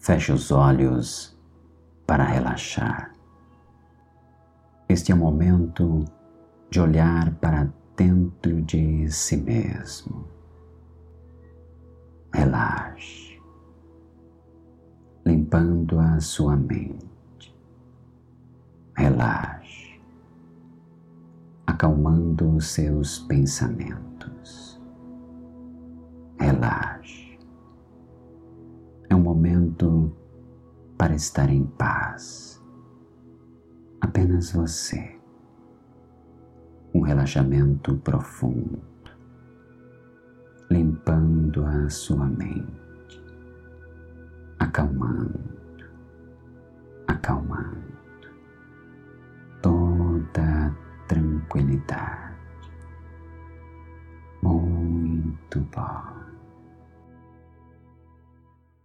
Feche os olhos para relaxar. Este é o momento de olhar para dentro de si mesmo. Relaxe, limpando a sua mente. Relaxe, acalmando os seus pensamentos. Relaxe momento para estar em paz. Apenas você. Um relaxamento profundo, limpando a sua mente, acalmando, acalmando toda tranquilidade. Muito bom.